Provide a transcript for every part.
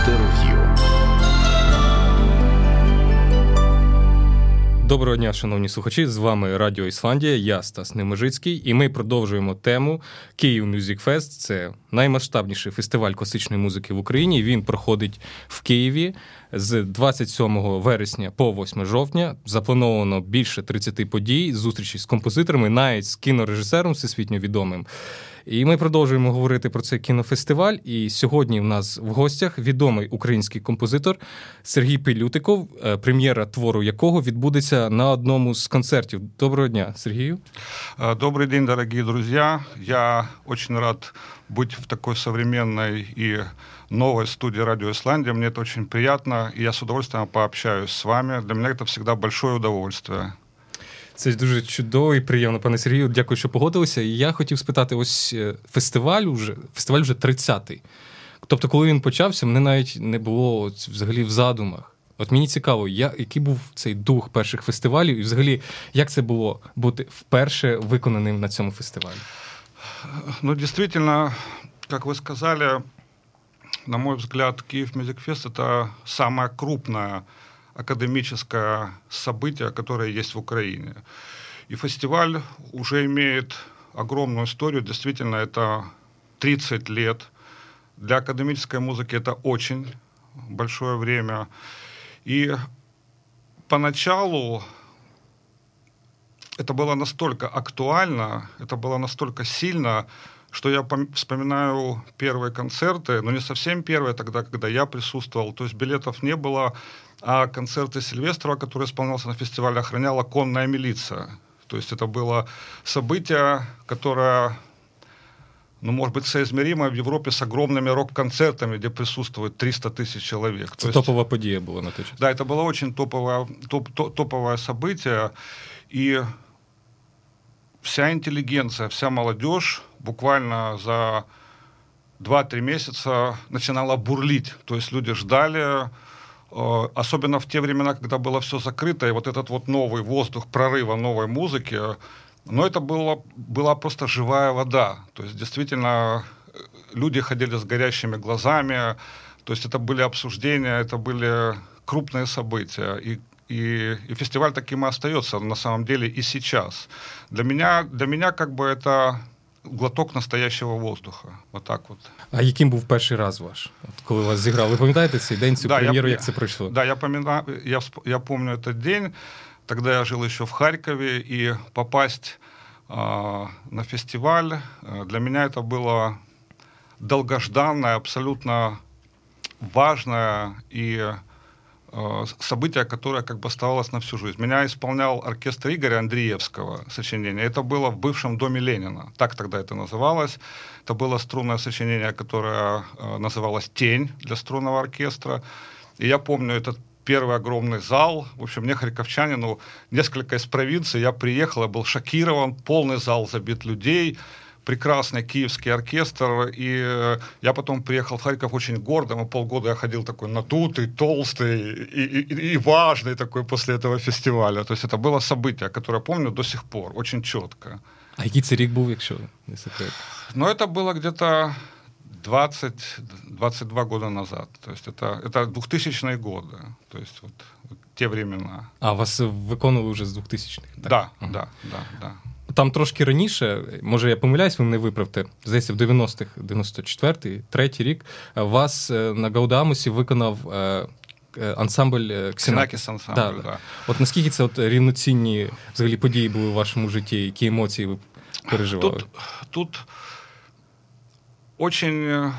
Інтерв'ю. Доброго дня, шановні слухачі. З вами Радіо Ісландія, я Стас Немежицький, і ми продовжуємо тему Київ Music Fest. Це наймасштабніший фестиваль класичної музики в Україні. Він проходить в Києві з 27 вересня по 8 жовтня. Заплановано більше 30 подій, зустрічі з композиторами, навіть з кінорежисером всесвітньо відомим. І ми продовжуємо говорити про цей кінофестиваль. І сьогодні в нас в гостях відомий український композитор Сергій Пилютиков, е, прем'єра твору якого відбудеться на одному з концертів. Доброго дня, Сергію. Е, добрый день, дорогие друзья. Я очень рад быть в такой современной и новой студии «Радио Исландия». Мне это очень приятно, и я с удовольствием пообщаюсь с вами. Для меня это всегда большое удовольствие. Це дуже чудово і приємно, пане Сергію. Дякую, що погодилися. І я хотів спитати: ось е, фестиваль уже фестиваль вже 30-й. Тобто, коли він почався, мене навіть не було взагалі в задумах. От мені цікаво, я, який був цей дух перших фестивалів, і взагалі, як це було бути вперше виконаним на цьому фестивалі? Ну, действительно, как вы сказали, на мой взгляд, Fest это самое крупное академическое событие, которое есть в Украине. И фестиваль уже имеет огромную историю. Действительно, это 30 лет. Для академической музыки это очень большое время. И поначалу это было настолько актуально, это было настолько сильно, что я пом- вспоминаю первые концерты, но не совсем первые, тогда, когда я присутствовал. То есть билетов не было, а концерты Сильвестрова, который исполнялся на фестивале, охраняла конная милиция. То есть это было событие, которое ну, может быть, соизмеримо в Европе с огромными рок-концертами, где присутствует 300 тысяч человек. Це топова подія була на той. Да, это было очень топовое, топ, топ, топовое событие. И вся интеллигенция, вся молодежь буквально за 2-3 месяца начинала бурлить. То есть люди ждали, э, особенно в те времена, когда было все закрыто, и вот этот вот новый воздух прорыва новой музыки, но это было, была просто живая вода. То есть действительно э, люди ходили с горящими глазами, то есть это были обсуждения, это были крупные события. И и, и фестиваль таким и остается на самом деле и сейчас. Для меня, для меня как бы это глоток настоящего воздуха. Вот так вот. А яким був перший раз ваш? От коли вас зіграли? Ви пам'ятаєте цей день, цю Да, я- прем'єру, я- як це пройшло? Да, я, помина, я, всп- я помню этот день. Тогда я жил еще в Харькове, и попасть а, на фестиваль а, для меня это было долгожданное, абсолютно важное и а, событие, которое как бы оставалось на всю жизнь. Меня исполнял оркестр Игоря Андреевского сочинение. Это было в бывшем доме Ленина. Так тогда это называлось. Это было струнное сочинение, которое э, называлось «Тень» для струнного оркестра. И я помню этот первый огромный зал. В общем, мне, харьковчанину, несколько из провинции, я приехал, я был шокирован, полный зал забит людей, прекрасный киевский оркестр, и э, я потом приехал в Харьков очень гордым, и полгода я ходил такой надутый, толстый и, и- и важный такой после этого фестиваля. То есть это было событие, которое помню до сих пор, очень четко. А який це рік був, якщо не секрет? Но это было где-то 20-22 года назад. То есть это, это 2000-е годы. То есть вот, вот те времена. А вас виконували вже з 2000-х? так? Да, Ага. да, да, да Там трошки раніше, може я помиляюсь, ви мене виправте. Здається, в 90-х, 94-й, третій рік, е, вас е, на Гаудамусі виконав е, е, ансамбль е, Ксенакіс. Ксенакис ансамбль, Да, да. да. От наскільки це от рівноцінні взагалі події були в вашому житті, які емоції ви переживали? Тут, тут очень э,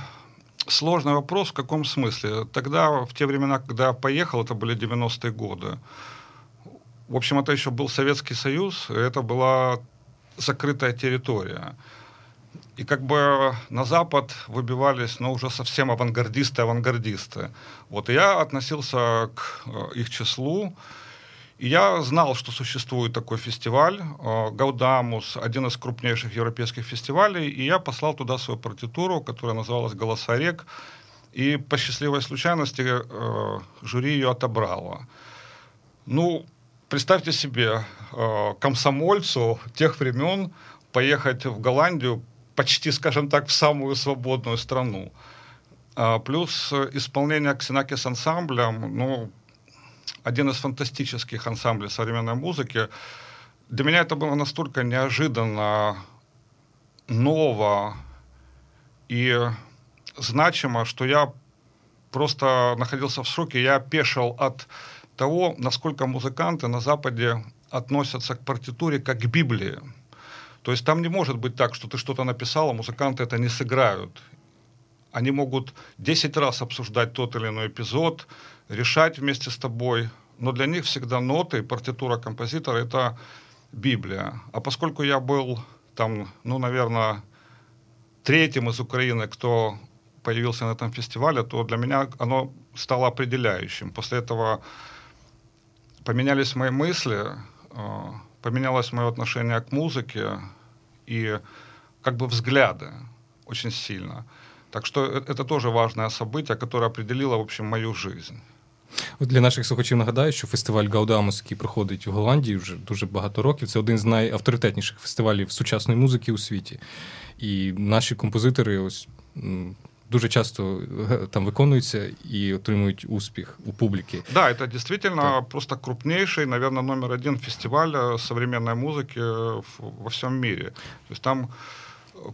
сложный вопрос, в каком смысле. Тогда, в те времена, когда я поехал, это были 90-е годы, в общем, это еще был Советский Союз, и это была закрытая территория. И как бы на Запад выбивались, ну, уже совсем авангардисты-авангардисты. Вот, и я относился к э, их числу, и я знал, что существует такой фестиваль, э, Гаудамус, один из крупнейших европейских фестивалей, и я послал туда свою партитуру, которая называлась «Голоса рек», и по счастливой случайности э, жюри ее отобрало. Ну, представьте себе, э, комсомольцу тех времен поехать в Голландию почти, скажем так, в самую свободную страну. А, плюс исполнение Ксенакис ансамблем, ну, один из фантастических ансамблей современной музыки. Для меня это было настолько неожиданно, ново и значимо, что я просто находился в шоке. Я опешил от того, насколько музыканты на Западе относятся к партитуре как к Библии. То есть там не может быть так, что ты что-то написал, а музыканты это не сыграют. Они могут 10 раз обсуждать тот или иной эпизод, решать вместе с тобой, но для них всегда ноты, партитура композитора — это Библия. А поскольку я был там, ну, наверное, третьим из Украины, кто появился на этом фестивале, то для меня оно стало определяющим. После этого поменялись мои мысли, поменялось мое отношение к музыке и как бы взгляды очень сильно. Так что э, это тоже важное событие, которое определило, в общем, мою жизнь. Для наших слухачів нагадаю, що фестиваль Гаудамус, який проходить у Голландії вже дуже багато років, це один з найавторитетніших фестивалів сучасної музики у світі. І наші композитори ось дуже часто там виконуються и отримують успех у публики. Да, это действительно да. просто крупнейший, наверное, номер один фестиваль современной музыки во всем мире. То есть там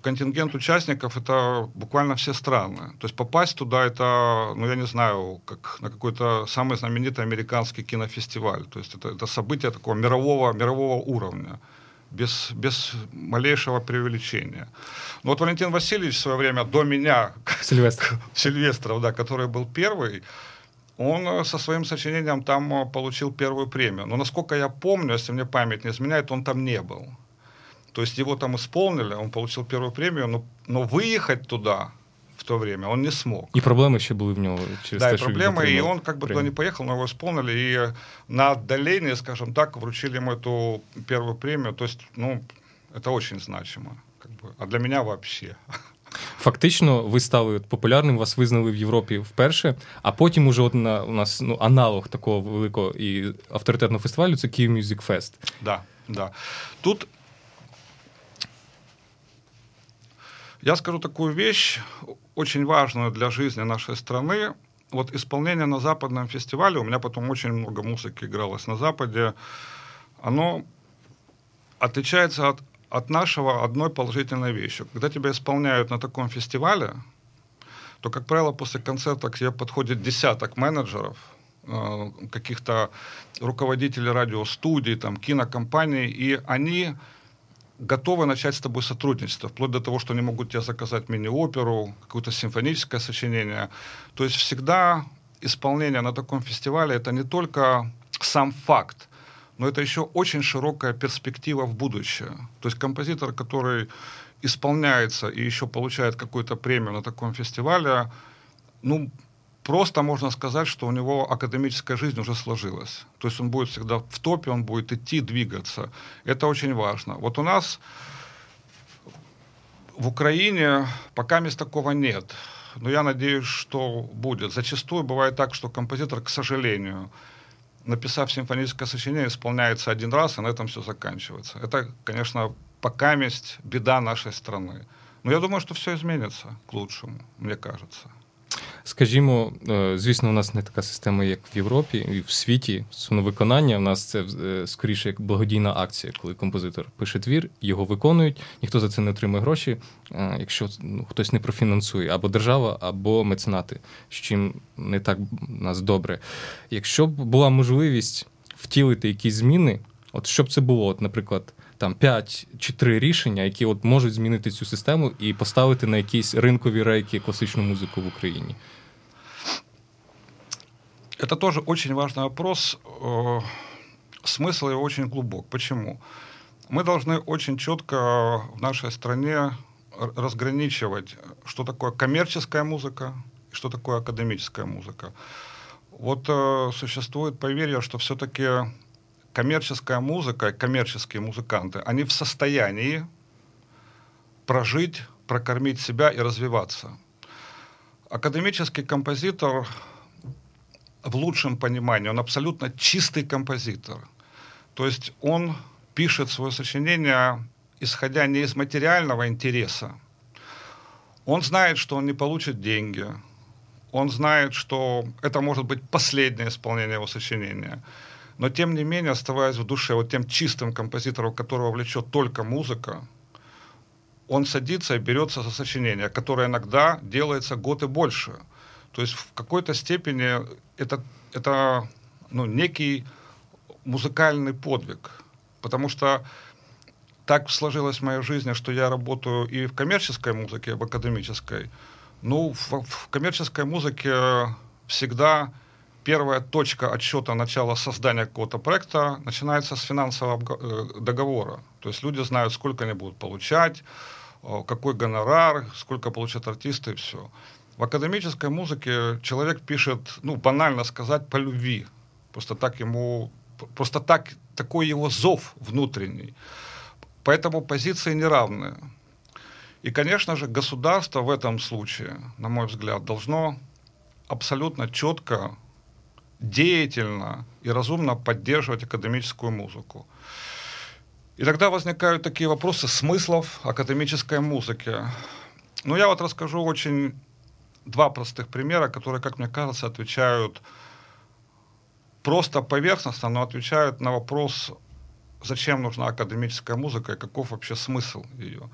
контингент участников это буквально все страны. То есть попасть туда это, ну я не знаю, как на какой-то самый знаменитый американский кинофестиваль. То есть это, это событие такого мирового, мирового уровня без, без малейшего преувеличения. Ну вот Валентин Васильевич в свое время до меня, Сильвестр. Сильвестров, да, который был первый, он э, со своим сочинением там э, получил первую премию. Но насколько я помню, если мне память не изменяет, он там не был. То есть его там исполнили, он получил первую премию, но, но выехать туда то время он не смог. И проблемы еще были в него через Да, те, и проблемы, и он как бы туда не поехал, но его исполнили, и на отдалении, скажем так, вручили ему эту первую премию. То есть, ну, это очень значимо. Как бы. А для меня вообще. Фактично, ви стали популярним, вас визнали в Європі вперше, а потім уже от на у нас ну аналог такого великого і авторитетного фестивалю це Київ Music Fest. Да, да. Тут Я скажу такую вещь, очень важную для жизни нашей страны. Вот исполнение на западном фестивале, у меня потом очень много музыки игралось на Западе, оно отличается от, от нашего одной положительной вещью. Когда тебя исполняют на таком фестивале, то, как правило, после концерта к тебе подходит десяток менеджеров, э, каких-то руководителей радиостудий, там, кинокомпаний, и они готовы начать с тобой сотрудничество, вплоть до того, что они могут тебе заказать мини-оперу, какое-то симфоническое сочинение. То есть всегда исполнение на таком фестивале это не только сам факт, но это еще очень широкая перспектива в будущее. То есть композитор, который исполняется и еще получает какую-то премию на таком фестивале, ну, просто можно сказать, что у него академическая жизнь уже сложилась. То есть он будет всегда в топе, он будет идти, двигаться. Это очень важно. Вот у нас в Украине пока мест такого нет. Но я надеюсь, что будет. Зачастую бывает так, что композитор, к сожалению, написав симфоническое сочинение, исполняется один раз, и на этом все заканчивается. Это, конечно, пока месть беда нашей страны. Но я думаю, что все изменится к лучшему, мне кажется. Скажімо, е, звісно, у нас не така система, як в Європі і в світі. Виконання у нас це е, скоріше як благодійна акція, коли композитор пише твір, його виконують, ніхто за це не отримує гроші, е, якщо ну, хтось не профінансує або держава, або меценати, з чим не так нас добре. Якщо б була можливість втілити якісь зміни, от що б це було, от, наприклад там 5 чи 3 рішення, які от можуть змінити цю систему і поставити на якісь ринкові рейки класичну музику в Україні? Это тоже очень важный вопрос. Э, смысл его очень глубок. Почему? Мы должны очень четко в нашей стране разграничивать, что такое коммерческая музыка и что такое академическая музыка. Вот э, существует поверье, что все-таки коммерческая музыка, коммерческие музыканты, они в состоянии прожить, прокормить себя и развиваться. Академический композитор в лучшем понимании, он абсолютно чистый композитор. То есть он пишет свое сочинение, исходя не из материального интереса. Он знает, что он не получит деньги, он знает, что это может быть последнее исполнение его сочинения. Но тем не менее, оставаясь в душе вот тем чистым композитором, которого влечет только музыка, он садится и берется за сочинение, которое иногда делается год и больше. То есть в какой-то степени это, это ну, некий музыкальный подвиг. Потому что так сложилась моя жизнь, что я работаю и в коммерческой музыке, и в академической. Ну, в, в коммерческой музыке всегда первая точка отсчета начала создания какого-то проекта начинается с финансового э, договора. То есть люди знают, сколько они будут получать, какой гонорар, сколько получат артисты и все. В академической музыке человек пишет, ну, банально сказать, по любви. Просто так ему, просто так, такой его зов внутренний. Поэтому позиции неравные. И, конечно же, государство в этом случае, на мой взгляд, должно абсолютно четко, деятельно и разумно поддерживать академическую музыку. И тогда возникают такие вопросы смыслов академической музыки. Ну, я вот расскажу очень два простых примера, которые, как мне кажется, отвечают просто поверхностно, но отвечают на вопрос зачем нужна академическая музыка и каков вообще смысл ее.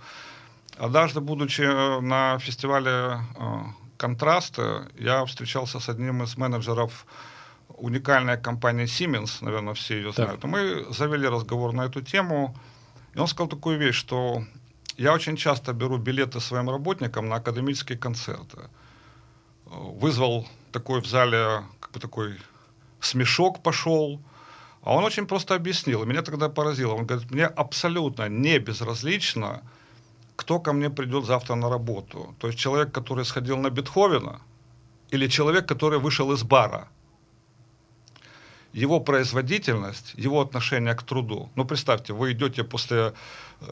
Однажды, будучи на фестивале э, «Контрасты», я встречался с одним из менеджеров уникальной компании Siemens, наверное, все ее знают. Так. Мы завели разговор на эту тему, и он сказал такую вещь, что я очень часто беру билеты своим работникам на академические концерты. Вызвал такой в зале, как бы такой смешок пошел, а он очень просто объяснил, и меня тогда поразило. Он говорит, мне абсолютно не безразлично, кто ко мне придет завтра на работу. То есть человек, который сходил на Бетховена, или человек, который вышел из бара. Его производительность, его отношение к труду. Ну, представьте, вы идете после э,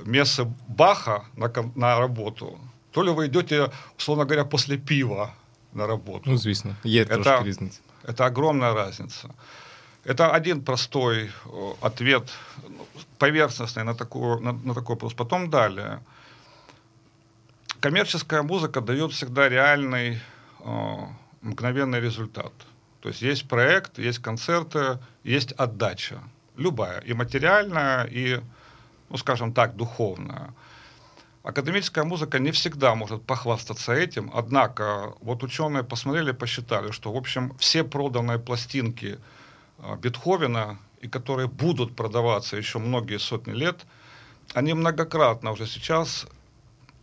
мессы Баха на, на работу, то ли вы идете, условно говоря, после пива на работу. Ну, звісно, є это, трошки різниця. Это огромная разница. Это один простой э, ответ, поверхностный на, такую, на, на такой вопрос. Потом далее. Коммерческая музыка дает всегда реальный, э, мгновенный результат. То есть есть проект, есть концерты, есть отдача. Любая. И материальная, и, ну, скажем так, духовная. Академическая музыка не всегда может похвастаться этим, однако вот ученые посмотрели, посчитали, что, в общем, все проданные пластинки – а, Бетховена, и которые будут продаваться еще многие сотни лет, они многократно уже сейчас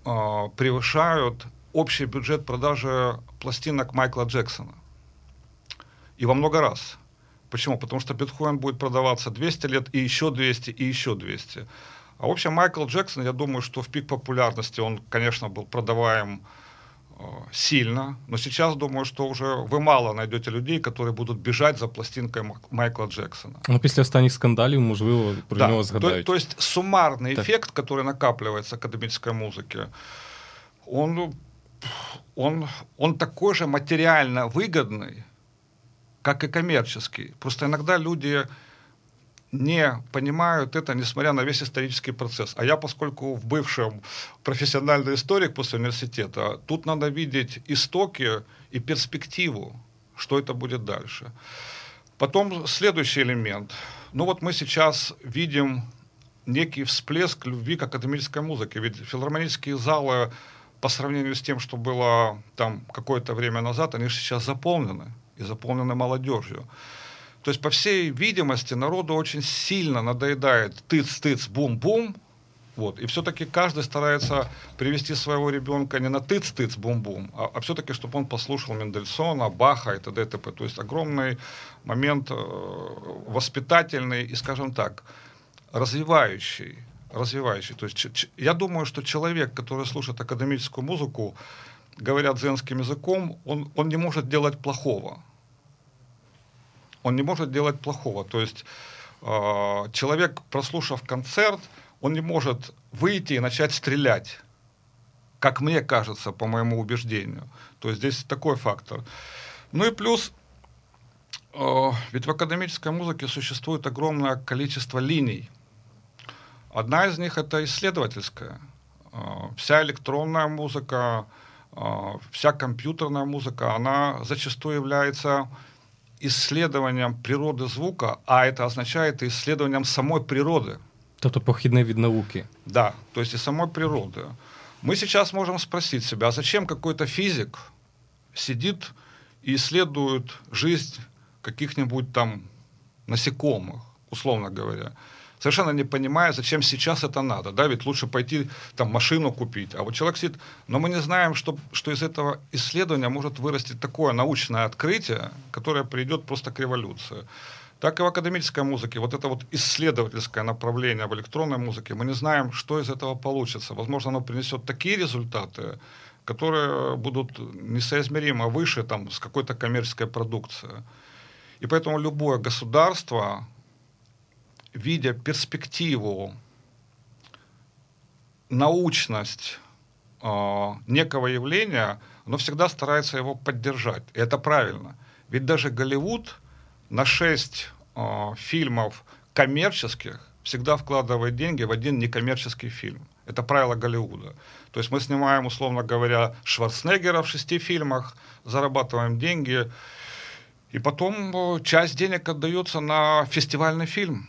э, превышают общий бюджет продажи пластинок Майкла Джексона. И во много раз. Почему? Потому что Бетховен будет продаваться 200 лет, и еще 200, и еще 200. А в общем, Майкл Джексон, я думаю, что в пик популярности он, конечно, был продаваем Э, сильно, но сейчас думаю, что уже вы мало найдете людей, которые будут бежать за пластинкой Майкла Джексона. Ну, після останніх скандалів, можливо, про да. нього згадають. То, то есть суммарный так. эффект, который накапливается в академической музыке, он, он, он такой же материально выгодный, как и коммерческий. Просто иногда люди не понимают это, несмотря на весь исторический процесс. А я, поскольку в бывшем профессиональный историк после университета, тут надо видеть истоки и перспективу, что это будет дальше. Потом следующий элемент. Ну вот мы сейчас видим некий всплеск любви к академической музыке. Ведь филармонические залы по сравнению с тем, что было там какое-то время назад, они сейчас заполнены. И заполнены молодежью. То есть, по всей видимости, народу очень сильно надоедает тыц-тыц, бум-бум, вот. И все-таки каждый старается привести своего ребенка не на тыц-тыц, бум-бум, а, а все-таки, чтобы он послушал Мендельсона, Баха и т.д. и т.п. То есть огромный момент э, воспитательный и, скажем так, развивающий. развивающий. То есть я думаю, что человек, который слушает академическую музыку, говорят дзенским языком, он, он не может делать плохого он не может делать плохого. То есть э, человек, прослушав концерт, он не может выйти и начать стрелять, как мне кажется, по моему убеждению. То есть здесь такой фактор. Ну и плюс, э, ведь в академической музыке существует огромное количество линий. Одна из них это исследовательская. Э, вся электронная музыка, вся компьютерная музыка, она зачастую является исследованием природы звука, а это означает исследованием самой природы. Тобто похідне від науки. Да, то есть и самой природы. Мы сейчас можем спросить себя, а зачем какой-то физик сидит и исследует жизнь каких-нибудь там насекомых, условно говоря, совершенно не понимая, зачем сейчас это надо. Да, ведь лучше пойти там машину купить. А вот человек сидит, но мы не знаем, что, что из этого исследования может вырасти такое научное открытие, которое приведет просто к революции. Так и в академической музыке. Вот это вот исследовательское направление в электронной музыке, мы не знаем, что из этого получится. Возможно, оно принесет такие результаты, которые будут несоизмеримо выше там, с какой-то коммерческой продукцией. И поэтому любое государство, видя перспективу, научность э, некого явления, оно всегда старается его поддержать. И это правильно. Ведь даже Голливуд на шесть э, фильмов коммерческих всегда вкладывает деньги в один некоммерческий фильм. Это правило Голливуда. То есть мы снимаем, условно говоря, Шварценеггера в шести фильмах, зарабатываем деньги, и потом э, часть денег отдается на фестивальный фильм.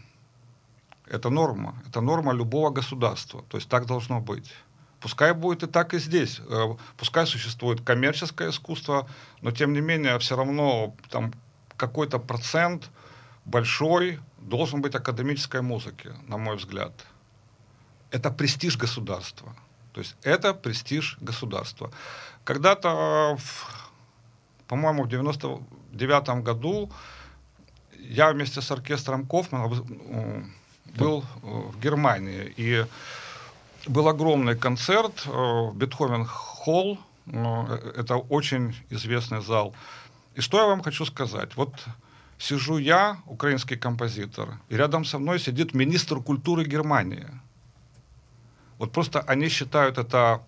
Это норма. Это норма любого государства. То есть так должно быть. Пускай будет и так, и здесь. Э, пускай существует коммерческое искусство, но тем не менее все равно там какой-то процент большой должен быть академической музыки, на мой взгляд. Это престиж государства. То есть это престиж государства. Когда-то, по-моему, в 99 году я вместе с оркестром Кофмана был э, в Германии. И был огромный концерт в э, Бетховен-холл. Э, это очень известный зал. И что я вам хочу сказать? Вот сижу я, украинский композитор, и рядом со мной сидит министр культуры Германии. Вот просто они считают это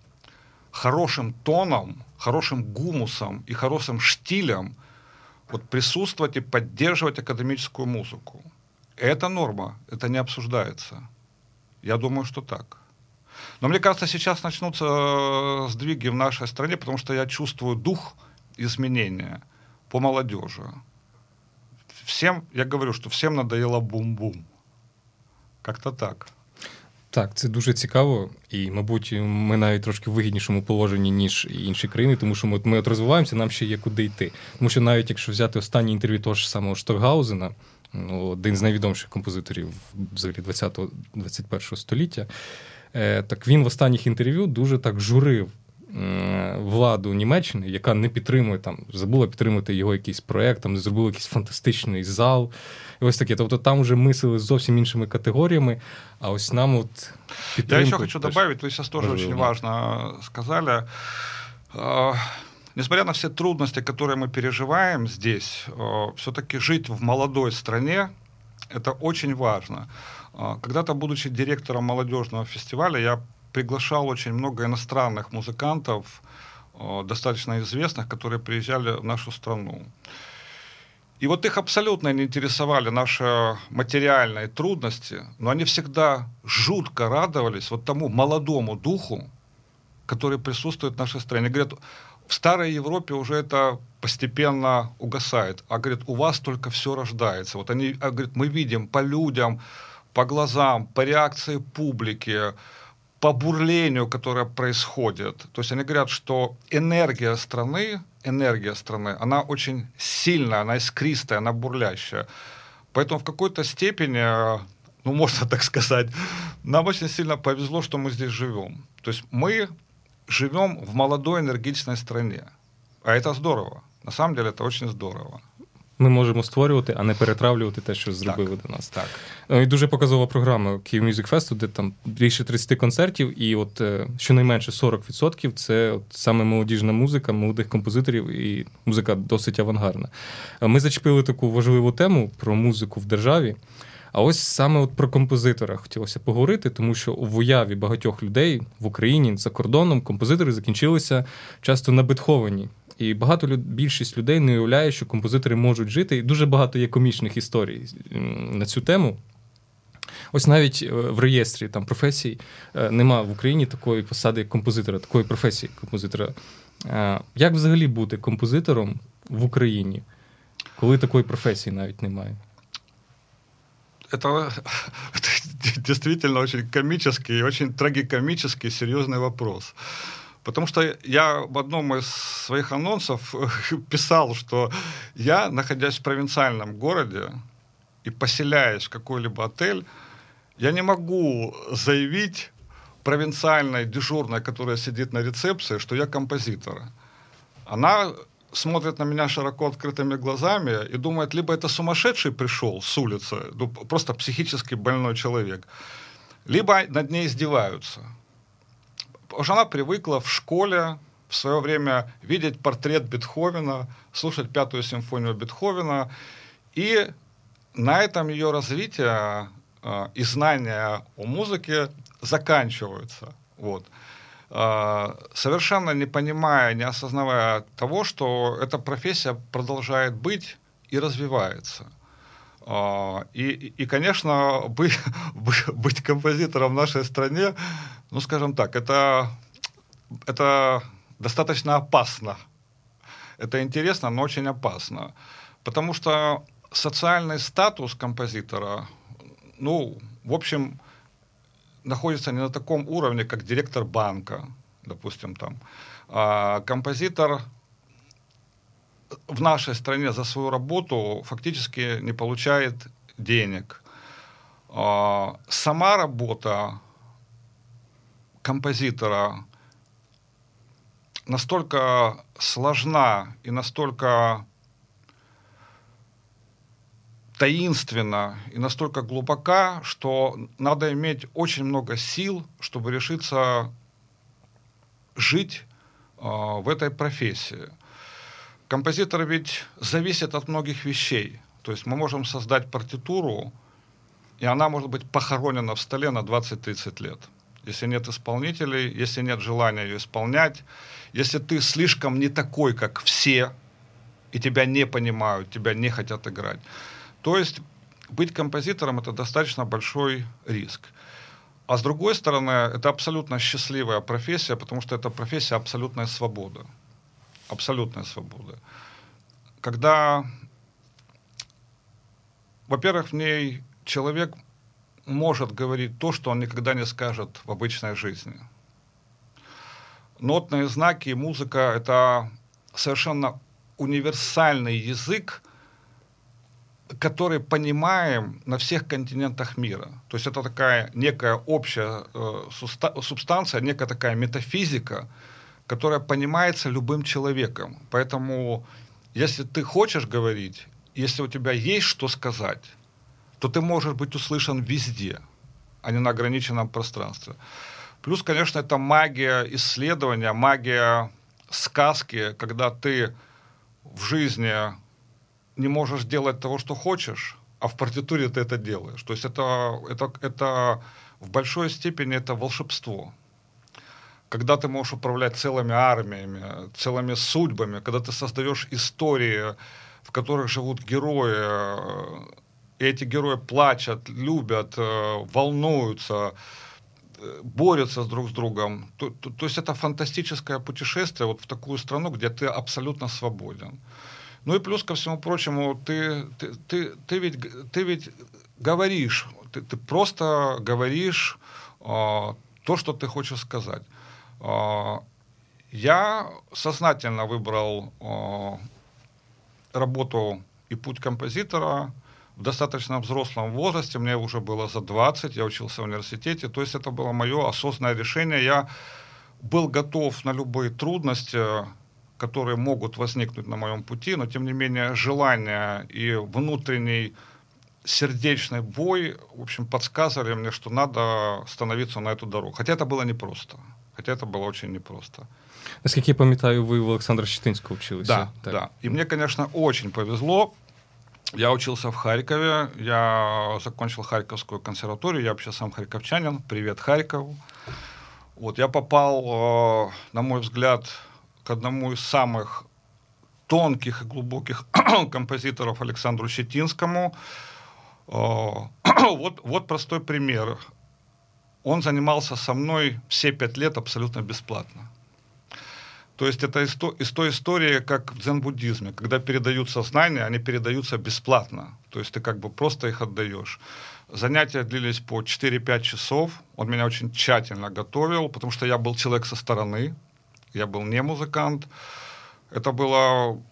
хорошим тоном, хорошим гумусом и хорошим штилем вот присутствовать и поддерживать академическую музыку. Это норма, это не обсуждается. Я думаю, что так. Но мне кажется, сейчас начнутся э, сдвиги в нашей стране, потому что я чувствую дух изменения по молодежи. Всем, я говорю, что всем надоело бум-бум. Как-то так. Так, це дуже цікаво, і, мабуть, ми навіть трошки в вигіднішому положенні, ніж інші країни, тому що ми, ми от розвиваємося, нам ще є куди йти. Тому що навіть якщо взяти останнє інтерв'ю того ж самого Штокгаузена, ну, один з найвідоміших композиторів взагалі 20-21 століття, е, так він в останніх інтерв'ю дуже так журив владу Німеччини, яка не підтримує там, забула підтримати його якийсь проект, там зробила якийсь фантастичний зал. І ось таке. Тобто там вже мислили зовсім іншими категоріями, а ось нам от Я еще хочу добавить, вы сейчас тоже важливо. очень важно сказали. Несмотря на все трудности, которые мы переживаем здесь, все-таки жить в молодой стране это очень важно. Когда-то, будучи директором молодежного фестиваля, я приглашал очень много иностранных музыкантов, э, достаточно известных, которые приезжали в нашу страну. И вот их абсолютно не интересовали наши материальные трудности, но они всегда жутко радовались вот тому молодому духу, который присутствует в нашей стране. Они говорят, в старой Европе уже это постепенно угасает, а говорят, у вас только все рождается. Вот они а, говорят, мы видим по людям, по глазам, по реакции публики, по бурлению, которое происходит. То есть они говорят, что энергия страны, энергия страны, она очень сильная, она искристая, она бурлящая. Поэтому в какой-то степени, ну, можно так сказать, нам очень сильно повезло, что мы здесь живем. То есть мы живем в молодой энергичной стране. А это здорово. На самом деле это очень здорово. ми можемо створювати, а не перетравлювати те, що зробили так, до нас. Так. Ну, і дуже показова програма Київ Music Fest, де там більше 30 концертів, і от е, щонайменше 40% це от саме молодіжна музика, молодих композиторів, і музика досить авангардна. Ми зачепили таку важливу тему про музику в державі. А ось саме от про композитора хотілося поговорити, тому що в уяві багатьох людей в Україні за кордоном композитори закінчилися часто на Бетховені. І багато більшість людей не уявляє, що композитори можуть жити. І дуже багато є комічних історій на цю тему. Ось навіть е, в реєстрі там професій е, нема в Україні такої посади як композитора, такої професії композитора. Е, як взагалі бути композитором в Україні, коли такої професії навіть немає? Это, действительно очень комический очень трагикомический серьезный вопрос. Потому что я в одном из своих анонсов писал, что я, находясь в провинциальном городе и поселяясь в какой-либо отель, я не могу заявить провинциальной дежурной, которая сидит на рецепции, что я композитор. Она смотрит на меня широко открытыми глазами и думает, либо это сумасшедший пришел с улицы, ну, просто психически больной человек, либо над ней издеваются. Потому что она привыкла в школе в свое время видеть портрет Бетховена, слушать пятую симфонию Бетховена, и на этом ее развитие э, и знания о музыке заканчиваются. Вот. Э, совершенно не понимая, не осознавая того, что эта профессия продолжает быть и развивается. Э, и, и, конечно, быть, быть композитором в нашей стране ну, скажем так, это, это достаточно опасно. Это интересно, но очень опасно. Потому что социальный статус композитора, ну, в общем, находится не на таком уровне, как директор банка, допустим, там. А композитор в нашей стране за свою работу фактически не получает денег. А сама работа композитора настолько сложна и настолько таинственна и настолько глубока, что надо иметь очень много сил, чтобы решиться жить э, в этой профессии. Композитор ведь зависит от многих вещей. То есть мы можем создать партитуру, и она может быть похоронена в столе на 20-30 лет если нет исполнителей, если нет желания ее исполнять, если ты слишком не такой, как все, и тебя не понимают, тебя не хотят играть. То есть быть композитором это достаточно большой риск. А с другой стороны, это абсолютно счастливая профессия, потому что это профессия абсолютная свобода. Абсолютная свобода. Когда, во-первых, в ней человек может говорить то, что он никогда не скажет в обычной жизни. Нотные знаки и музыка – это совершенно универсальный язык, который понимаем на всех континентах мира. То есть это такая некая общая э, субстанция, некая такая метафизика, которая понимается любым человеком. Поэтому, если ты хочешь говорить, если у тебя есть что сказать, то ты можешь быть услышан везде, а не на ограниченном пространстве. Плюс, конечно, это магия исследования, магия сказки, когда ты в жизни не можешь делать того, что хочешь, а в партитуре ты это делаешь. То есть это, это, это в большой степени это волшебство. Когда ты можешь управлять целыми армиями, целыми судьбами, когда ты создаешь истории, в которых живут герои, и эти герои плачут, любят, э, волнуются, э, борются друг с другом. То, то, то есть это фантастическое путешествие вот в такую страну, где ты абсолютно свободен. Ну и плюс ко всему прочему, ты, ты, ты, ты, ведь, ты ведь говоришь, ты, ты просто говоришь э, то, что ты хочешь сказать. Э, я сознательно выбрал э, работу и путь композитора в достаточно взрослом возрасте, мне уже было за 20, я учился в университете, то есть это было мое осознанное решение. Я был готов на любые трудности, которые могут возникнуть на моем пути, но тем не менее желание и внутренний сердечный бой, в общем, подсказывали мне, что надо становиться на эту дорогу. Хотя это было непросто. Хотя это было очень непросто. Наскільки я пам'ятаю, ви в Олександра Щетинського училися. Да, так. да. И мне, конечно, очень повезло. Я учился в Харькове, я закончил Харьковскую консерваторию, я вообще сам харьковчанин, привет Харькову. Вот, я попал, э, на мой взгляд, к одному из самых тонких и глубоких композиторов Александру Щетинскому. Э, вот, вот простой пример. Он занимался со мной все пять лет абсолютно бесплатно. То есть это из, из той истории, как в дзен-буддизме, когда передаются знания, они передаются бесплатно. То есть ты как бы просто их отдаешь. Занятия длились по 4-5 часов. Он меня очень тщательно готовил, потому что я был человек со стороны, я был не музыкант. Это было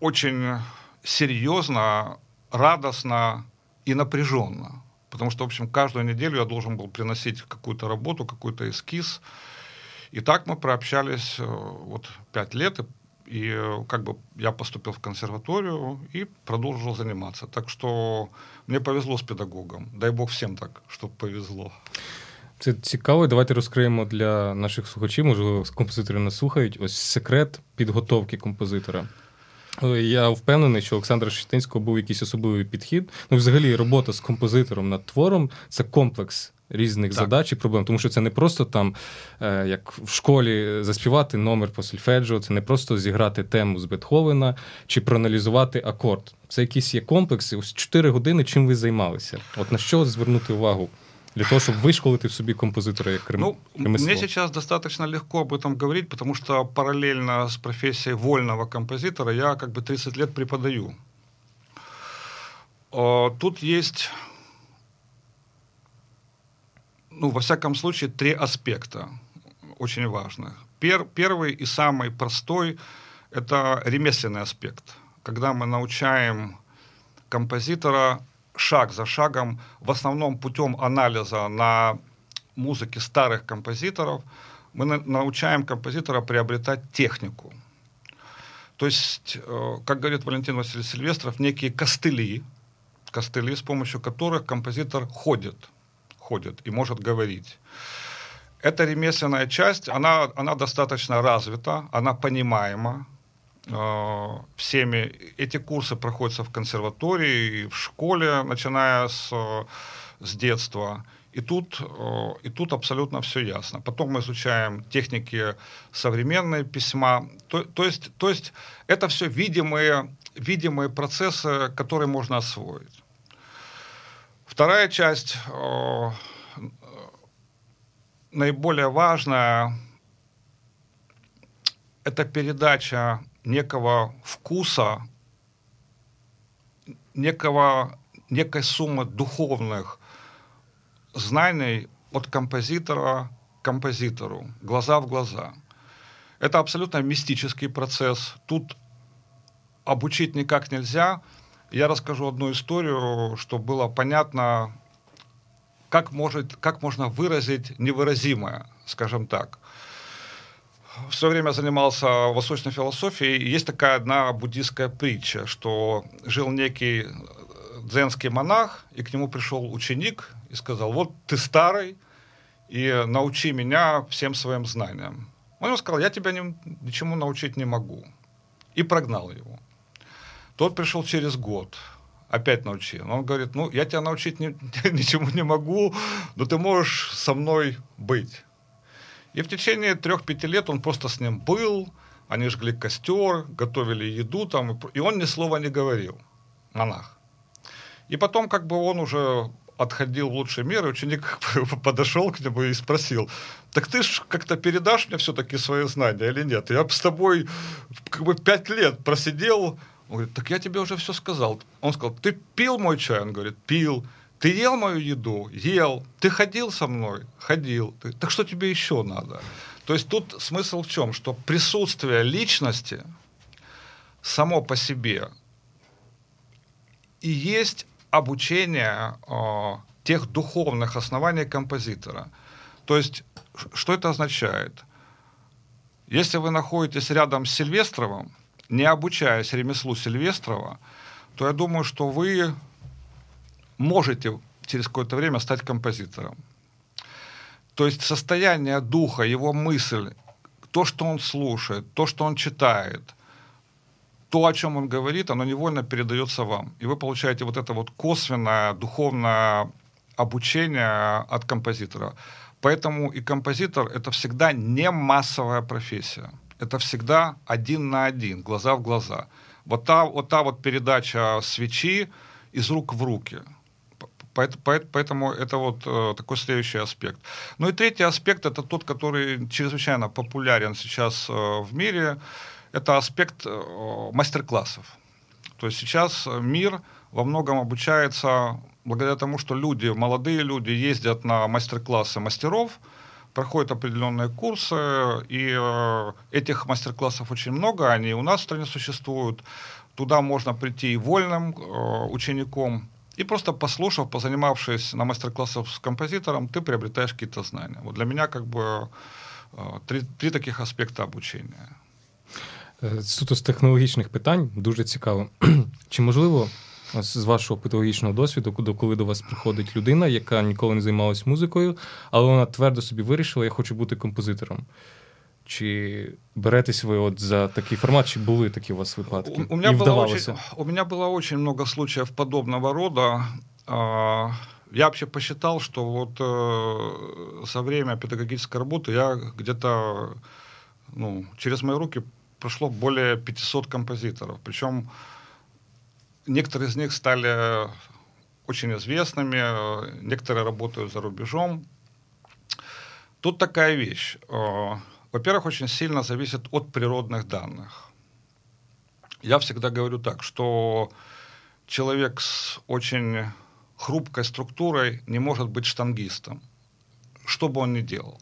очень серьезно, радостно и напряженно. Потому что, в общем, каждую неделю я должен был приносить какую-то работу, какой-то эскиз, и так мы прообщались э, вот пять лет, и, и э, как бы я поступил в консерваторию и продолжил заниматься. Так что мне повезло з педагогом. Дай Бог всім так, щоб повезло. Це цікаво. Давайте розкриємо для наших слухачів, можливо, композитори нас слухають. Ось секрет підготовки композитора. Я впевнений, що Олександра Щетинського був якийсь особливий підхід. Ну, взагалі, робота з композитором над твором це комплекс різних так. задач і проблем, тому що це не просто там, е, як в школі, заспівати номер по сольфеджіо, це не просто зіграти тему з Бетховена чи проаналізувати акорд. Це якісь є комплекси. Ось 4 години чим ви займалися? От на що звернути увагу? Для того, чтобы вышколоть в себе композитора как ремесло. Ну, мне сейчас достаточно легко об этом говорить, потому что параллельно с профессией вольного композитора я как бы 30 лет преподаю. Тут есть ну, во всяком случае, три аспекта очень важных. Пер, первый и самый простой – это ремесленный аспект. Когда мы научаем композитора шаг за шагом, в основном путем анализа на музыке старых композиторов, мы на, научаем композитора приобретать технику. То есть, э, как говорит Валентин Васильевич Сильвестров, некие костыли, костыли, с помощью которых композитор ходит – ходит и может говорить. Эта ремесленная часть, она, она достаточно развита, она понимаема всеми. Эти курсы проходятся в консерватории, в школе, начиная с, с детства. И тут, э, и тут абсолютно все ясно. Потом мы изучаем техники современные письма. То, то, есть, то есть это все видимые, видимые процессы, которые можно освоить. Вторая часть, э, наиболее важная, это передача некого вкуса, некого, некой суммы духовных знаний от композитора к композитору, глаза в глаза. Это абсолютно мистический процесс. Тут обучить никак нельзя – я расскажу одну историю, чтобы было понятно, как, может, как можно выразить невыразимое, скажем так. Все время занимался восточной философией. Есть такая одна буддийская притча, что жил некий дзенский монах, и к нему пришел ученик и сказал, вот ты старый, и научи меня всем своим знаниям. Он ему сказал, я тебя ни, ничему научить не могу. И прогнал его. Тот пришел через год, опять научил. Он говорит, ну, я тебя научить ни, ничему не могу, но ты можешь со мной быть. И в течение трех-пяти лет он просто с ним был, они жгли костер, готовили еду там, и он ни слова не говорил, монах. И потом как бы он уже отходил в лучший мир, ученик подошел к нему и спросил, так ты ж как-то передашь мне все-таки свои знания или нет? Я с тобой как бы пять лет просидел, он говорит, так я тебе уже все сказал. Он сказал, ты пил мой чай? Он говорит, пил. Ты ел мою еду? Ел. Ты ходил со мной? Ходил. Ты, так что тебе еще надо? То есть тут смысл в чем? Что присутствие личности само по себе и есть обучение э, тех духовных оснований композитора. То есть, что это означает? Если вы находитесь рядом с Сильвестровым, не обучаясь ремеслу Сильвестрова, то я думаю, что вы можете через какое-то время стать композитором. То есть состояние духа, его мысль, то, что он слушает, то, что он читает, то, о чем он говорит, оно невольно передается вам. И вы получаете вот это вот косвенное духовное обучение от композитора. Поэтому и композитор — это всегда не массовая профессия это всегда один на один, глаза в глаза. Вот та вот, та вот передача свечи из рук в руки. Поэтому это вот э, такой следующий аспект. Ну и третий аспект это тот, который чрезвычайно популярен сейчас э, в мире. Это аспект э, мастер-классов. То есть сейчас мир во многом обучается благодаря тому, что люди, молодые люди ездят на мастер-классы мастеров, проходят определенные курсы, и этих мастер-классов очень много, они у нас в стране существуют. Туда можно прийти и вольным учеником, и просто послушав, позанимавшись на мастер-классах с композитором, ты приобретаешь какие-то знания. Вот для меня как бы э, три, три таких аспекта обучения. Е, суто з технологічних питань дуже цікаво. Чи можливо з вашого педагогічного досвіду, коли до вас приходить людина, яка ніколи не займалась музикою, але вона твердо собі вирішила, я хочу бути композитором? Чи беретесь вы вот за такий формат, чи були такі у вас випадки? У, у, меня, было очень, у меня было очень много случаев подобного рода. Я вообще посчитал, что вот э, за время педагогической работы я где-то, ну, через мои руки прошло более 500 композиторов. Причем некоторые из них стали очень известными, некоторые работают за рубежом. Тут такая вещь во-первых, очень сильно зависит от природных данных. Я всегда говорю так, что человек с очень хрупкой структурой не может быть штангистом, что бы он ни делал.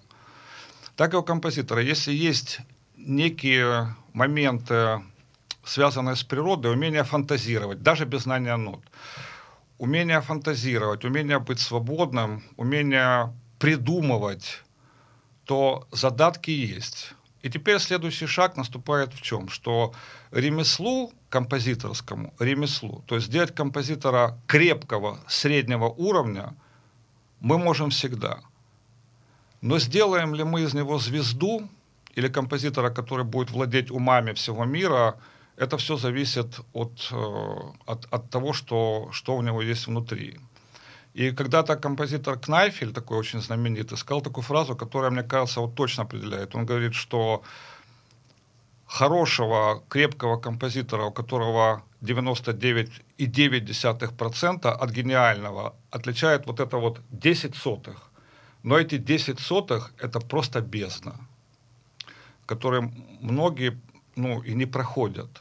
Так и у композитора, если есть некие моменты, связанные с природой, умение фантазировать, даже без знания нот, умение фантазировать, умение быть свободным, умение придумывать то задатки есть. И теперь следующий шаг наступает в чем? Что ремеслу композиторскому, ремеслу, то есть сделать композитора крепкого, среднего уровня, мы можем всегда. Но сделаем ли мы из него звезду или композитора, который будет владеть умами всего мира, это все зависит от, э, от, от того, что, что у него есть внутри. И когда-то композитор Кнайфель, такой очень знаменитый, сказал такую фразу, которая, мне кажется, вот точно определяет. Он говорит, что хорошего, крепкого композитора, у которого 99,9% от гениального, отличает вот это вот 10 сотых. Но эти 10 сотых – это просто бездна, которые многие ну, и не проходят –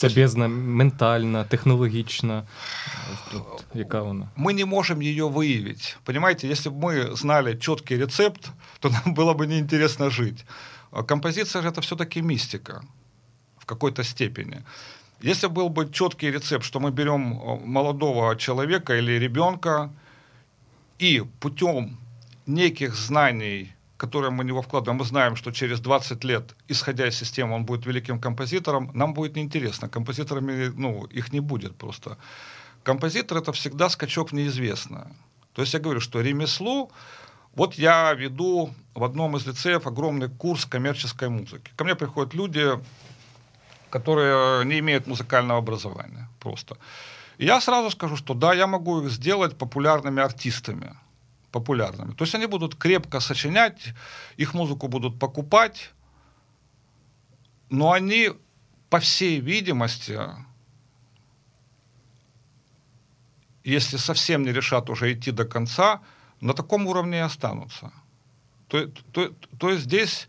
Це бездна ментальна, технологічна. Яка вона? Мы не можем ее выявить. Понимаете, если бы мы знали четкий рецепт, то нам было бы неинтересно жить. Композиция же это все-таки мистика в какой-то степени. Если был бы четкий рецепт, что мы берем молодого человека или ребенка и путем неких знаний которые мы в него вкладываем, мы знаем, что через 20 лет, исходя из системы, он будет великим композитором, нам будет неинтересно. Композиторами, ну, их не будет просто. Композитор это всегда скачок в неизвестное. То есть я говорю, что ремесло, вот я веду в одном из лицеев огромный курс коммерческой музыки. Ко мне приходят люди, которые не имеют музыкального образования просто. И я сразу скажу, что да, я могу их сделать популярными артистами популярными. То есть они будут крепко сочинять, их музыку будут покупать, но они, по всей видимости, если совсем не решат уже идти до конца, на таком уровне и останутся. То, то, то есть здесь,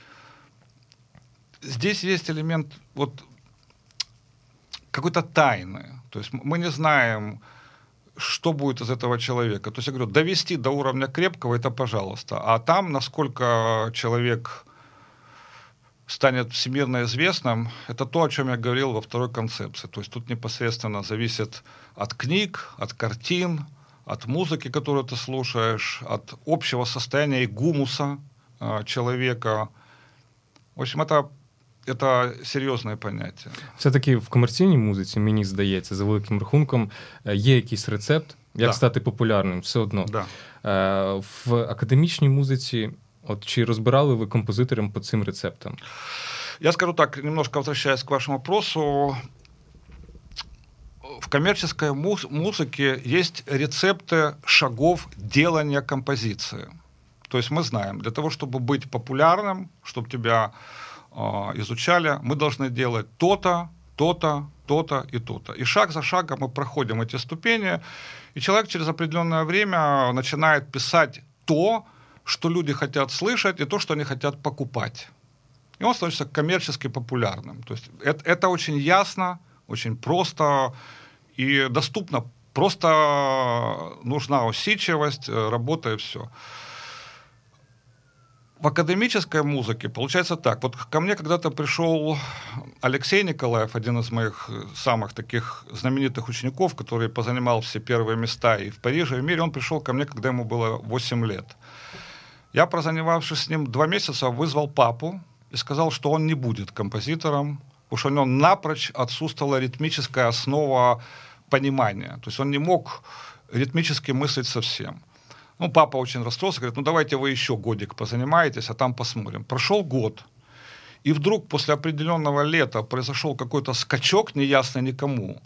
здесь есть элемент вот какой-то тайны. То есть мы не знаем, что будет из этого человека. То есть я говорю, довести до уровня крепкого это пожалуйста. А там, насколько человек станет всемирно известным, это то, о чем я говорил во второй концепции. То есть тут непосредственно зависит от книг, от картин, от музыки, которую ты слушаешь, от общего состояния и гумуса э, человека. В общем, это це серйозне поняття. Все-таки в комерційній музиці, мені здається, за великим рахунком, є якийсь рецепт, як да. стати популярним, все одно. Да. В академічній музиці, от чи розбирали ви композиторам по цим рецептам? Я скажу так, немножко возвращаясь к вашему вопросу, в коммерческой муз- музыке есть рецепты шагов делания композиции. То есть мы знаем, для того, чтобы быть популярным, чтобы тебя изучали, мы должны делать то-то, то-то, то-то и то-то. И шаг за шагом мы проходим эти ступени, и человек через определенное время начинает писать то, что люди хотят слышать, и то, что они хотят покупать. И он становится коммерчески популярным. То есть это, это очень ясно, очень просто и доступно. Просто нужна усидчивость, работа и все в академической музыке получается так. Вот ко мне когда-то пришел Алексей Николаев, один из моих самых таких знаменитых учеников, который позанимал все первые места и в Париже, и в мире. Он пришел ко мне, когда ему было 8 лет. Я, прозанимавшись с ним два месяца, вызвал папу и сказал, что он не будет композитором, потому что у него напрочь отсутствовала ритмическая основа понимания. То есть он не мог ритмически мыслить совсем. Ну, папа очень расстроился, говорит, ну, давайте вы еще годик позанимаетесь, а там посмотрим. Прошел год, и вдруг после определенного лета произошел какой-то скачок, неясный никому,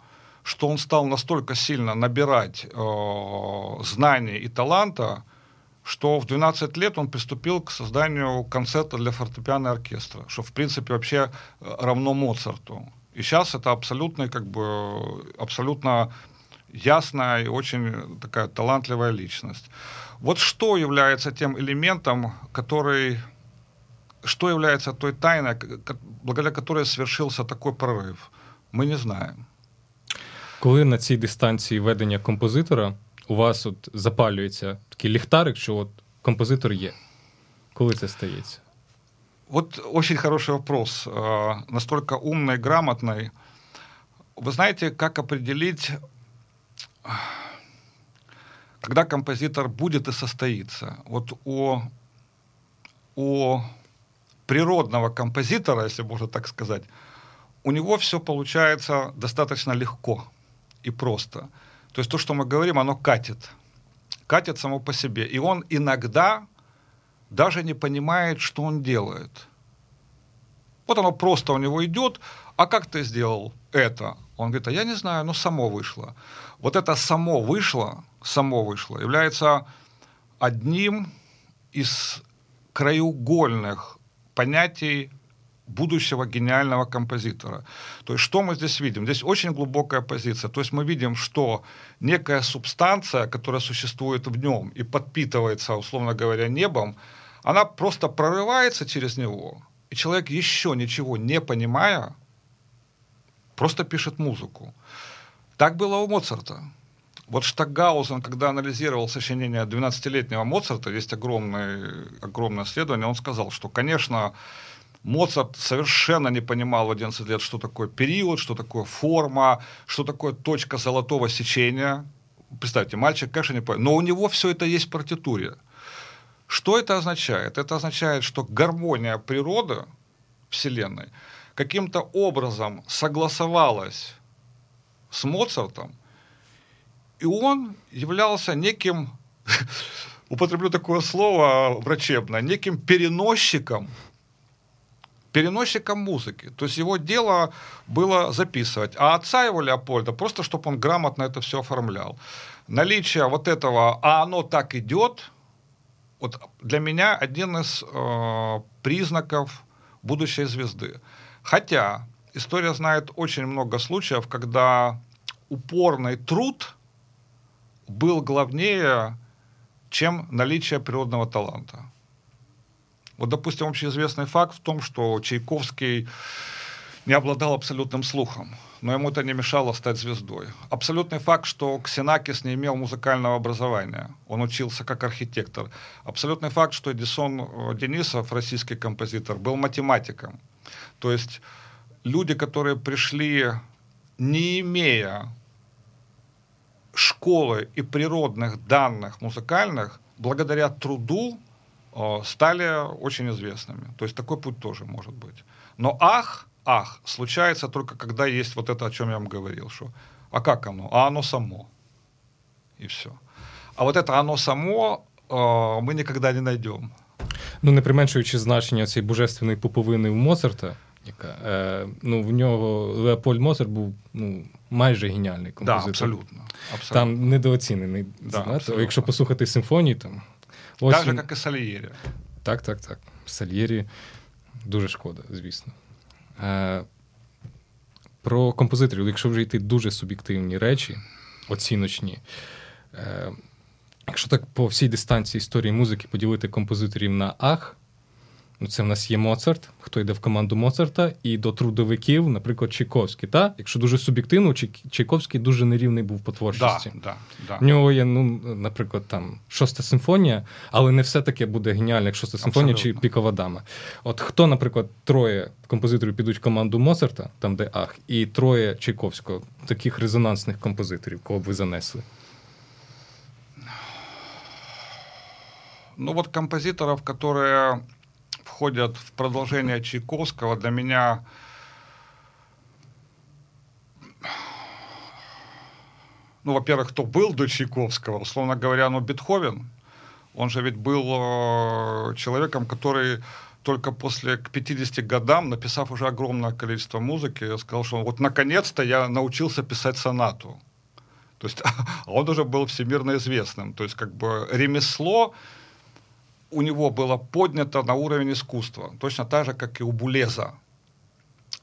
что он стал настолько сильно набирать э, знаний и таланта, что в 12 лет он приступил к созданию концерта для фортепиано оркестра, что в принципе вообще э, равно Моцарту. И сейчас это абсолютно, как бы, абсолютно ясная и очень такая талантливая личность. Вот что является тем элементом, который, что является той тайной, благодаря которой свершился такой прорыв, ми не знаємо. Коли на цій дистанції ведення композитора у вас от запалюється такий ліхтарик, що от композитор є? Коли це стається? Вот очень хороший вопрос, настолько умный, грамотный. Вы знаете, как определить когда композитор будет и состоится. Вот у, у природного композитора, если можно так сказать, у него все получается достаточно легко и просто. То есть то, что мы говорим, оно катит. Катит само по себе. И он иногда даже не понимает, что он делает. Вот оно просто у него идет, а как ты сделал это? Он говорит, а я не знаю, но само вышло. Вот это само вышло, само вышло, является одним из краеугольных понятий будущего гениального композитора. То есть что мы здесь видим? Здесь очень глубокая позиция. То есть мы видим, что некая субстанция, которая существует в нем и подпитывается, условно говоря, небом, она просто прорывается через него, и человек еще ничего не понимая, просто пишет музыку. Так было у Моцарта. Вот Штаггаузен, когда анализировал сочинение 12-летнего Моцарта, есть огромное, огромное исследование, он сказал, что, конечно, Моцарт совершенно не понимал в 11 лет, что такое период, что такое форма, что такое точка золотого сечения. Представьте, мальчик, конечно, не понимает. Но у него все это есть в партитуре. Что это означает? Это означает, что гармония природы, Вселенной, каким-то образом согласовалась с Моцартом, и он являлся неким, употреблю такое слово врачебное, неким переносчиком, переносчиком музыки. То есть его дело было записывать. А отца его Леопольда, просто чтобы он грамотно это все оформлял. Наличие вот этого, а оно так идет, вот для меня один из э, признаков будущей звезды. Хотя история знает очень много случаев, когда упорный труд был главнее, чем наличие природного таланта. Вот, допустим, общеизвестный факт в том, что Чайковский не обладал абсолютным слухом, но ему это не мешало стать звездой. Абсолютный факт, что Ксенакис не имел музыкального образования, он учился как архитектор. Абсолютный факт, что Эдисон э, Денисов, российский композитор, был математиком. То есть люди, которые пришли, не имея школы и природных данных музыкальных, благодаря труду э, стали очень известными. То есть такой путь тоже может быть. Но ах, ах, случается только когда есть вот это, о чем я вам говорил, что а как оно? А оно само. И все. А вот это оно само э, мы никогда не найдем. Ну, не применшуючи значення цієї божественної пуповини у Моцарта, яка е, ну в нього Леопольд Моцарт був ну майже геніальний композитор. Да, абсолютно, абсолютно. Там недооцінений. Да, абсолютно. Якщо послухати симфонії, там ось так же, він... як і Сальєрі. Так, так, так. Сальєрі дуже шкода, звісно. Е, Про композиторів, якщо вже йти дуже суб'єктивні речі, оціночні. Е, Якщо так по всій дистанції історії музики поділити композиторів на ах, Це в нас є Моцарт, хто йде в команду Моцарта, і до трудовиків, наприклад, Чайковський. Та? Якщо дуже суб'єктивно, Чайковський дуже нерівний був по творчості. Да, да, да. В нього є, ну, наприклад, там шоста симфонія, але не все таке буде геніально, як шоста симфонія Абсолютно. чи пікова дама. От хто, наприклад, троє композиторів підуть в команду Моцарта, там де Ах, і троє Чайковського, таких резонансних композиторів, кого б ви занесли? Ну, вот композиторов, которые входят в продолжение Чайковского, для меня ну, во-первых, кто был до Чайковского, условно говоря, ну, Бетховен, он же ведь был э, человеком, который только после к 50 годам, написав уже огромное количество музыки, сказал, что вот наконец-то я научился писать сонату. То есть он уже был всемирно известным. То есть как бы ремесло у него было поднято на уровень искусства, точно так же, как и у Булеза.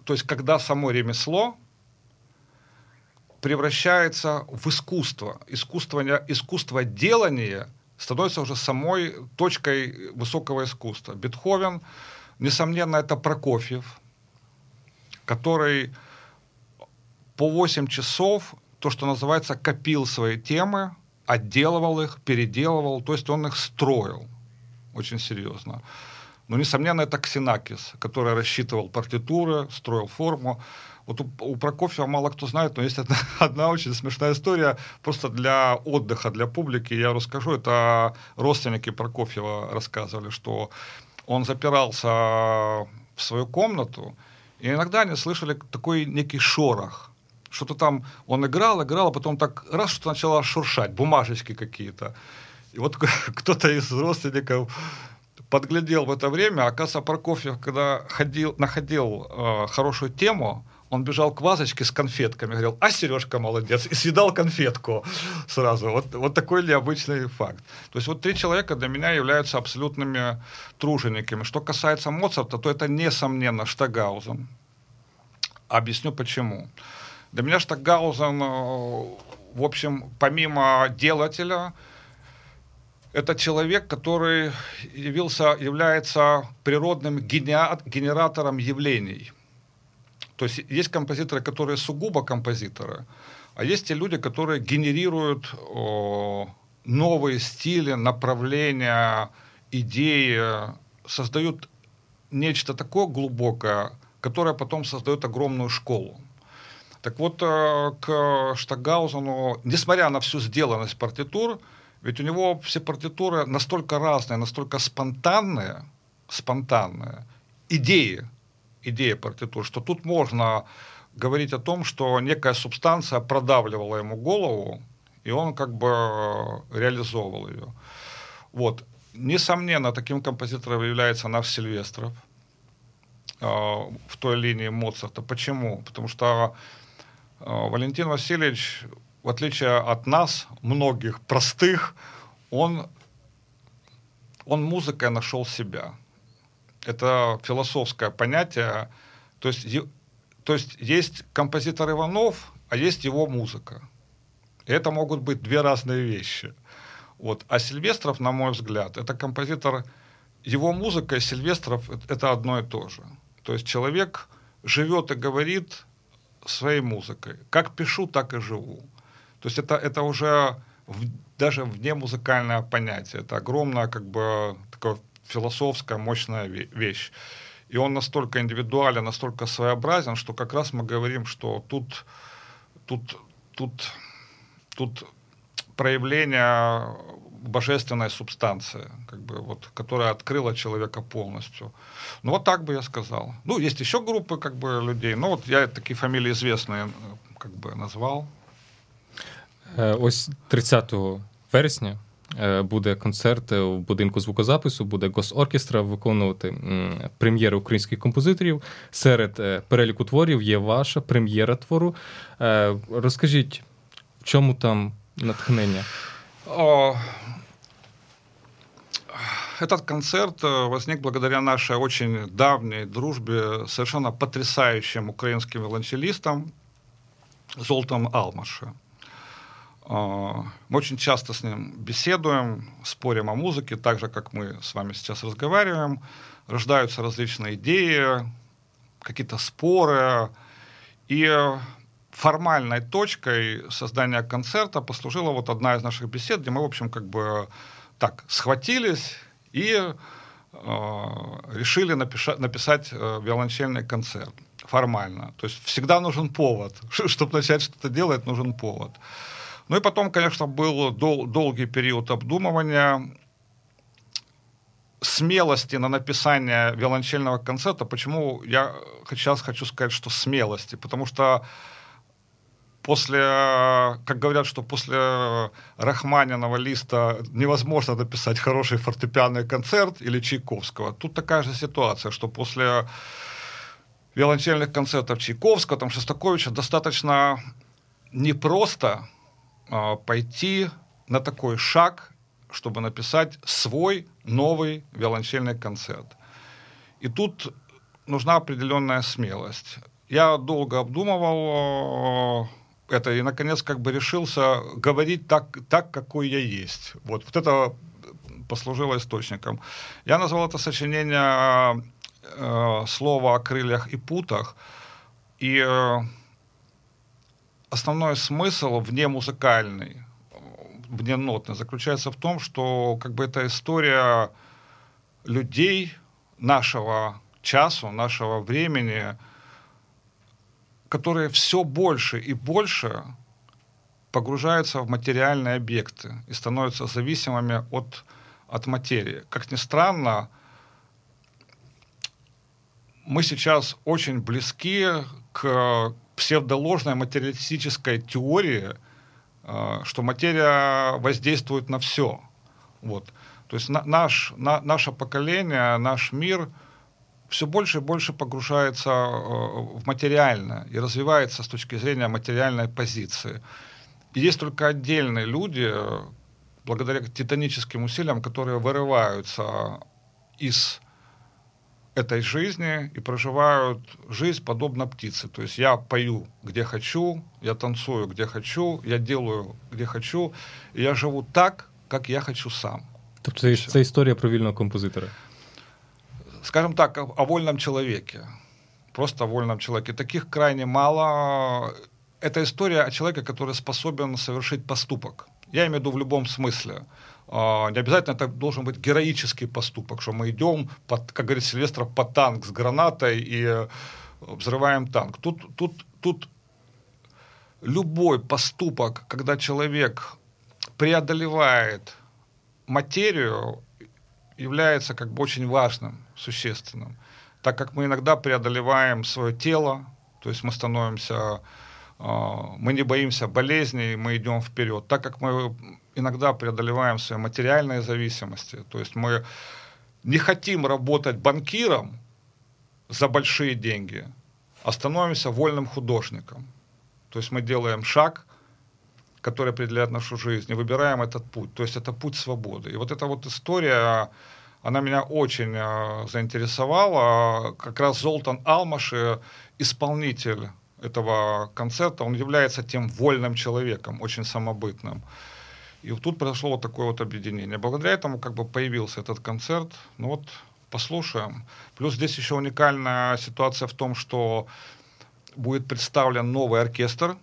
То есть, когда само ремесло превращается в искусство, искусство, искусство делания становится уже самой точкой высокого искусства. Бетховен, несомненно, это Прокофьев, который по 8 часов, то, что называется, копил свои темы, отделывал их, переделывал, то есть он их строил очень серьезно. Но, несомненно, это Ксенакис, который рассчитывал партитуры, строил форму. Вот у, у Прокофьева мало кто знает, но есть одна, одна очень смешная история, просто для отдыха, для публики, я расскажу. Это родственники Прокофьева рассказывали, что он запирался в свою комнату, и иногда они слышали такой некий шорох. Что-то там он играл, играл, а потом так раз что-то начало шуршать, бумажечки какие-то. И вот кто-то из родственников подглядел в это время, оказывается, Прокофьев, когда ходил, находил э, хорошую тему, он бежал к вазочке с конфетками, говорил, а Сережка молодец, и съедал конфетку сразу. Вот, вот такой необычный факт. То есть вот три человека для меня являются абсолютными тружениками. Что касается Моцарта, то это несомненно Штагаузен. Объясню почему. Для меня Штагаузен, э, в общем, помимо делателя, это человек, который явился, является природным генератором явлений. То есть есть композиторы, которые сугубо композиторы, а есть те люди, которые генерируют о, новые стили, направления, идеи, создают нечто такое глубокое, которое потом создает огромную школу. Так вот, э, к Штагаузену, несмотря на всю сделанность партитур, ведь у него все партитуры настолько разные, настолько спонтанные, спонтанные, идеи, идея партитур, что тут можно говорить о том, что некая субстанция продавливала ему голову, и он как бы реализовывал ее. Вот. Несомненно, таким композитором является наш Сильвестров э, в той линии Моцарта. Почему? Потому что э, Валентин Васильевич в отличие от нас, многих простых, он, он музыкой нашел себя. Это философское понятие. То есть, то есть есть композитор Иванов, а есть его музыка. И это могут быть две разные вещи. Вот. А Сильвестров, на мой взгляд, это композитор, его музыка и Сильвестров – это одно и то же. То есть человек живет и говорит своей музыкой. Как пишу, так и живу. То есть это, это уже в, даже вне музыкальное понятие. Это огромная, как бы, такая философская, мощная вещь. И он настолько индивидуален, настолько своеобразен, что как раз мы говорим, что тут, тут, тут, тут проявление божественной субстанции, как бы, вот, которая открыла человека полностью. Ну, вот так бы я сказал. Ну, есть еще группы как бы, людей, но вот я такие фамилии известные как бы назвал. Е, ось 30 вересня е, буде концерт в будинку звукозапису, буде госоркестра виконувати прем'єри українських композиторів. Серед е, переліку творів є ваша прем'єра твору. Розкажіть, в чому там натхнення? О, этот концерт возник благодаря нашей очень давней дружбе совершенно потрясающим украинским виолончелистом Золтом Алмаша. Мы очень часто с ним беседуем, спорим о музыке, так же, как мы с вами сейчас разговариваем. Рождаются различные идеи, какие-то споры. И формальной точкой создания концерта послужила вот одна из наших бесед, где мы, в общем, как бы так схватились и э, решили напиша- написать э, виолончельный концерт формально. То есть всегда нужен повод. Чтобы начать что-то делать, нужен повод. Ну и потом, конечно, был дол- долгий период обдумывания смелости на написание виолончельного концерта. Почему я сейчас хочу сказать, что смелости? Потому что после, как говорят, что после Рахманинова листа невозможно написать хороший фортепианный концерт или Чайковского. Тут такая же ситуация, что после виолончельных концертов Чайковского, там, Шостаковича достаточно непросто э, пойти на такой шаг, чтобы написать свой новый виолончельный концерт. И тут нужна определенная смелость. Я долго обдумывал это, и, наконец, как бы решился говорить так, так какой я есть. Вот, вот это послужило источником. Я назвал это сочинение э, «Слово о крыльях и путах», и э, основной смысл вне музыкальный, вне нотный, заключается в том, что как бы это история людей нашего часу, нашего времени – которые все больше и больше погружаются в материальные объекты и становятся зависимыми от, от материи. Как ни странно, мы сейчас очень близки к псевдоложной материалистической теории, э, что материя воздействует на все. Вот. То есть на, наш, на, наше поколение, наш мир – все больше и больше погружается э, в материальное и развивается с точки зрения материальной позиции. И есть только отдельные люди, благодаря титаническим усилиям, которые вырываются из этой жизни и проживают жизнь подобно птице. То есть я пою, где хочу, я танцую, где хочу, я делаю, где хочу, и я живу так, как я хочу сам. Тобто це, це історія про вільного композитора скажем так, о, о вольном человеке. Просто о вольном человеке. Таких крайне мало. Это история о человеке, который способен совершить поступок. Я имею в виду в любом смысле. а, не обязательно это должен быть героический поступок, что мы идем, под, как говорит Сильвестров, под танк с гранатой и взрываем танк. Тут, тут, тут любой поступок, когда человек преодолевает материю, является как бы очень важным, существенным. Так как мы иногда преодолеваем свое тело, то есть мы становимся, а, мы не боимся болезней, мы идем вперед. Так как мы иногда преодолеваем свои материальные зависимости, то есть мы не хотим работать банкиром за большие деньги, а становимся вольным художником. То есть мы делаем шаг, который определяет нашу жизнь, и выбираем этот путь. То есть это путь свободы. И вот эта вот история она меня очень э, заинтересовала. Как раз Золтан Алмаши, исполнитель этого концерта, он является тем вольным человеком, очень самобытным. И тут произошло вот такое вот объединение. Благодаря этому как бы появился этот концерт. Ну вот, послушаем. Плюс здесь еще уникальная ситуация в том, что будет представлен новый оркестр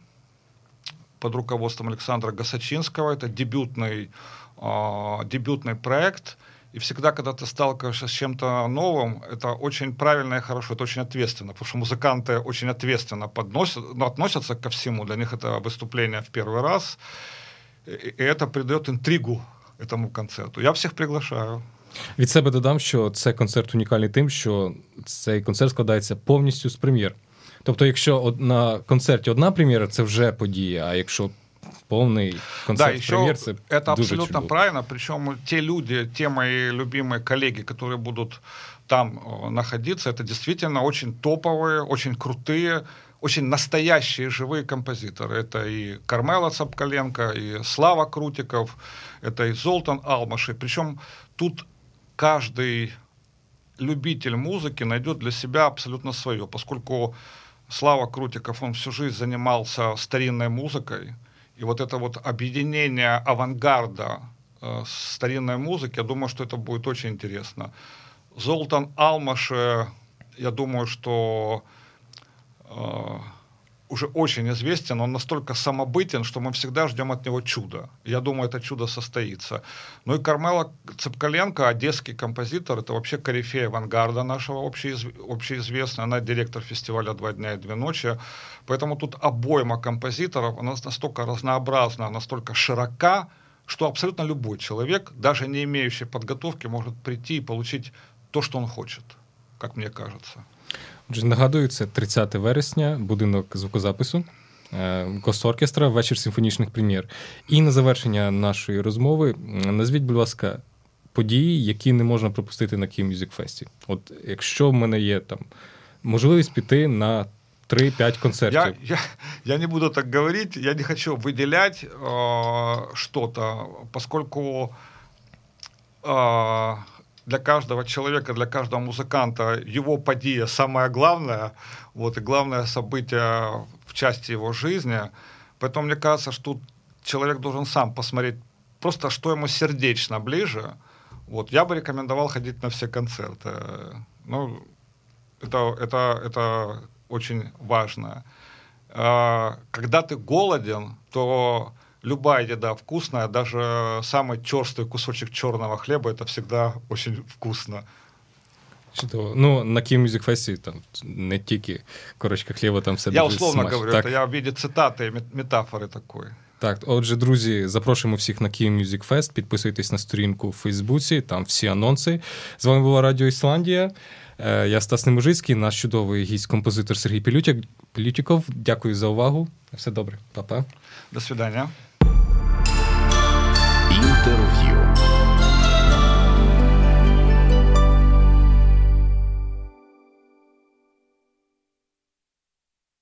под руководством Александра Гасачинского. Это дебютный, э, дебютный проект – и всегда, когда ты сталкиваешься с чем-то новым, это очень правильно и хорошо, это очень ответственно, потому что музыканты очень ответственно подносят, ну, относятся ко всему. Для них это выступление в первый раз, это придает интригу этому концерту. Я всіх приглашаю. Від себе додам, що це концерт унікальний тим, що цей концерт складається повністю з прем'єр. Тобто, якщо на концерті одна прем'єра, це вже подія. А якщо полный концерт да, еще премьер, это абсолютно чудо. правильно. Причем те люди, те мои любимые коллеги, которые будут там э, находиться, это действительно очень топовые, очень крутые, очень настоящие живые композиторы. Это и Кармела Цапкаленко, и Слава Крутиков, это и Золтан Алмаши. Причем тут каждый любитель музыки найдет для себя абсолютно свое, поскольку Слава Крутиков, он всю жизнь занимался старинной музыкой, и вот это вот объединение авангарда э, старинной музыки, я думаю, что это будет очень интересно. Золтан Алмаше, я думаю, что э, уже очень известен, он настолько самобытен, что мы всегда ждем от него чуда. Я думаю, это чудо состоится. Ну и Кармела Цепкаленко, одесский композитор, это вообще корифея авангарда нашего общеизвестная, она директор фестиваля «Два дня и две ночи». Поэтому тут обойма композиторов, она настолько разнообразна, настолько широка, что абсолютно любой человек, даже не имеющий подготовки, может прийти и получить то, что он хочет, как мне кажется. Отже, нагадую, це 30 вересня, будинок звукозапису. Госоркестра, вечір симфонічних прем'єр. І на завершення нашої розмови назвіть, будь ласка, події, які не можна пропустити на Key Music Fest. От якщо в мене є там можливість піти на 3-5 концертів. Я, я, я не буду так говорить, я не хочу выделять э, что-то, поскольку э, для каждого человека, для каждого музыканта его падия самое главное, вот, и главное событие в части его жизни. Поэтому мне кажется, что тут человек должен сам посмотреть просто, что ему сердечно ближе. Вот, я бы рекомендовал ходить на все концерты. Ну, это, это, это очень важно. А, когда ты голоден, то любая еда вкусная, даже самый черствый кусочек черного хлеба, это всегда очень вкусно. Чудово. Ну, на Key Music Fest там не тільки корочка хліба, там все Я условно смачно. говорю, так. это я в виде цитати, метафори такої. Так, отже, друзі, запрошуємо всіх на Kyiv Music Fest. Підписуйтесь на сторінку в Фейсбуці, там всі анонси. З вами була Радіо Ісландія. Е, я Стас Неможицький, наш чудовий гість-композитор Сергій Пілютіков. Дякую за увагу. Все добре, Па-па. До свидання. Інтерв'ю.